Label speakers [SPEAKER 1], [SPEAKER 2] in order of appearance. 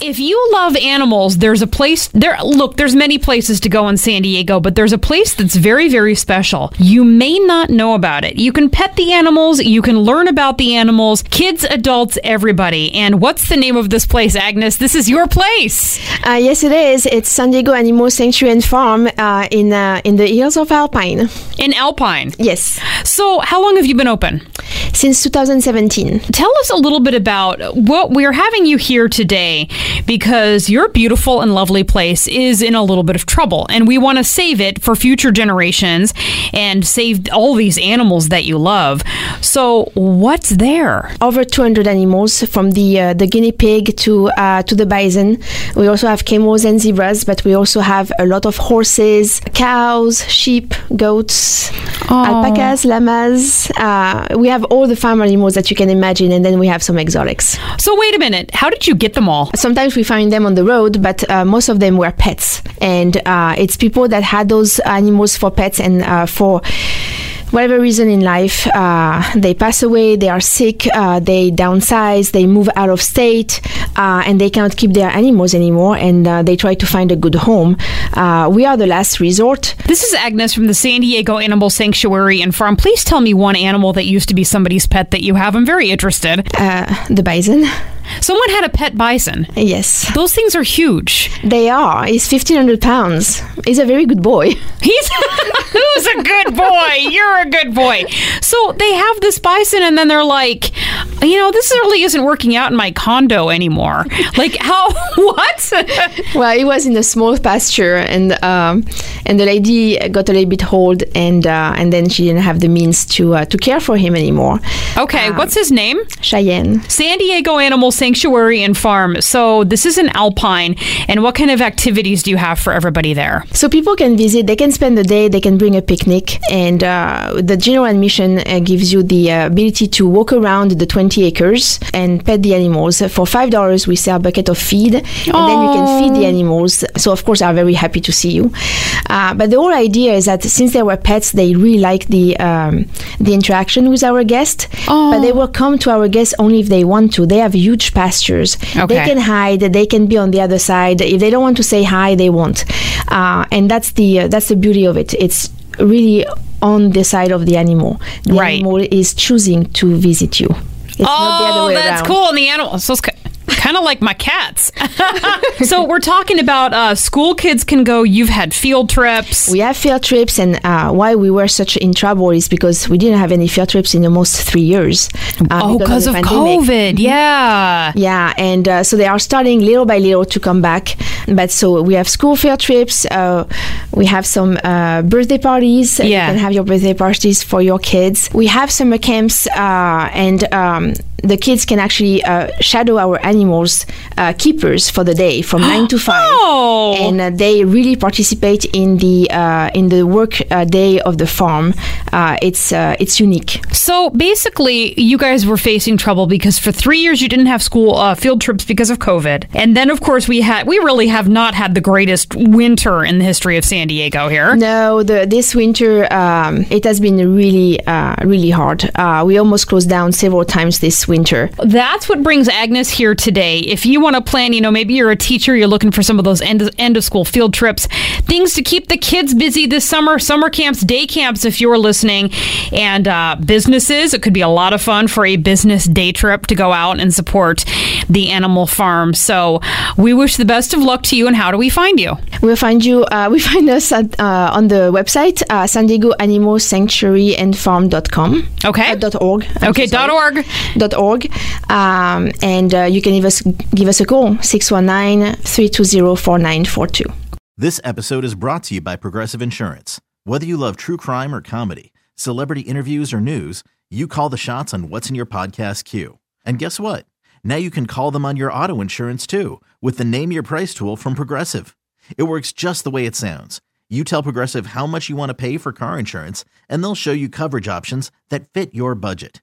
[SPEAKER 1] If you love animals, there's a place there. Look, there's many places to go in San Diego, but there's a place that's very, very special. You may not know about it. You can pet the animals, you can learn about the animals, kids, adults, everybody. And what's the name of this place, Agness? This is your place.
[SPEAKER 2] Uh, yes, it is. It's San Diego Animal Sanctuary and Farm uh, in uh, in the hills of Alpine.
[SPEAKER 1] In Alpine.
[SPEAKER 2] Yes.
[SPEAKER 1] So, how long have you been open?
[SPEAKER 2] Since 2017.
[SPEAKER 1] Tell us a little bit about what we're having you here today because your beautiful and lovely place is in a little bit of trouble and we want to save it for future generations and save all these animals that you love. So, what's there?
[SPEAKER 2] Over 200 animals from the uh, the guinea pig to uh, to the bison. We also have camels and zebras, but we also have a lot of horses, cows, sheep, goats, alpacas, llamas. Uh, we have all the farm animals that you can imagine, and then we have some exotics.
[SPEAKER 1] So, wait a minute. How did you get them all?
[SPEAKER 2] Sometimes we find them on the road, but uh, most of them were pets, and uh, it's people that had those animals for pets and uh, for whatever reason in life, uh, they pass away, they are sick, uh, they downsize, they move out of state, uh, and they cannot keep their animals anymore, and uh, they try to find a good home. Uh, we are the last resort.
[SPEAKER 1] This is Agness from the San Diego Animal Sanctuary and Farm. Please tell me one animal that used to be somebody's pet that you have. I'm very interested.
[SPEAKER 2] Uh, the bison.
[SPEAKER 1] Someone had a pet bison.
[SPEAKER 2] Yes.
[SPEAKER 1] Those things are huge.
[SPEAKER 2] They are. He's 1,500 pounds. He's a very good boy.
[SPEAKER 1] He's good boy. You're a good boy. So they have this bison, and then they're like, you know, this really isn't working out in my condo anymore. Like how? What?
[SPEAKER 2] well, he was in a small pasture, and um, and the lady got a little bit old, and uh, and then she didn't have the means to uh, to care for him anymore.
[SPEAKER 1] Okay, what's his name?
[SPEAKER 2] Cheyenne.
[SPEAKER 1] San Diego Animal Sanctuary and Farm. So this is an Alpine, and what kind of activities do you have for everybody there?
[SPEAKER 2] So people can visit. They can spend the day. They can bring a picnic, and uh, the general admission uh, gives you the uh, ability to walk around the 20 acres and pet the animals. For five dollars, we sell a bucket of feed, and then you can feed the animals. So of course, are very happy to see you. Uh, but the whole idea is that since they were pets, they really like the um, the interaction with our guests. But they will come to our guests only if they want to. They have huge pastures.
[SPEAKER 1] Okay.
[SPEAKER 2] They can hide. They can be on the other side. If they don't want to say hi, they won't. Uh, and that's the uh, that's the beauty of it. It's really on the side of the animal. The
[SPEAKER 1] Right.
[SPEAKER 2] animal is choosing to visit you. It's not the other
[SPEAKER 1] Oh, that's
[SPEAKER 2] around.
[SPEAKER 1] cool. And the animal, so it's kind of like my cats. so we're talking about uh, school kids can go. You've had field trips.
[SPEAKER 2] We have field trips, and uh, why we were such in trouble is because we didn't have any field trips in almost three years. uh,
[SPEAKER 1] oh, because
[SPEAKER 2] the
[SPEAKER 1] of. COVID. Yeah.
[SPEAKER 2] Yeah, and uh, so they are starting little by little to come back. But so we have school field trips. Uh, we have some uh, birthday parties.
[SPEAKER 1] Yeah.
[SPEAKER 2] You can have your birthday parties for your kids. We have summer camps, uh, and um, the kids can actually uh, shadow our animals uh, keepers for the day from nine to five.
[SPEAKER 1] Oh.
[SPEAKER 2] And uh, they really participate in the uh, in the work uh, day of the farm. Uh, it's uh, it's unique.
[SPEAKER 1] So basically, you guys were facing trouble because for three years you didn't have school uh, field trips because of COVID, and then of course we had we really have not had the greatest winter in the history of San Diego here.
[SPEAKER 2] No, the, this winter um, it has been really, uh, really hard. Uh, we almost closed down several times this winter.
[SPEAKER 1] That's what brings Agness here today. If you want to plan, you know, maybe you're a teacher, you're looking for some of those end end of school field trips, things to keep the kids busy this summer, summer camps, day camps, if you're listening, and uh, businesses. It could be a lot of fun for a business day trip to go out and support the animal farm. So we wish the best of luck to you. And how do we find you?
[SPEAKER 2] We'll find you. Uh, we find us at, uh, on the website uh, San Diego Animal Sanctuary and Farm.com.
[SPEAKER 1] Okay.
[SPEAKER 2] Uh, dot org. I'm
[SPEAKER 1] Okay,
[SPEAKER 2] so
[SPEAKER 1] dot org.
[SPEAKER 2] Dot org. Um, and uh, you can give us give us a call 619-320-4942.
[SPEAKER 3] This episode is brought to you by Progressive Insurance. Whether you love true crime or comedy, celebrity interviews or news, you call the shots on what's in your podcast queue. And guess what? Now you can call them on your auto insurance too with the Name Your Price tool from Progressive. It works just the way it sounds. You tell Progressive how much you want to pay for car insurance, and they'll show you coverage options that fit your budget.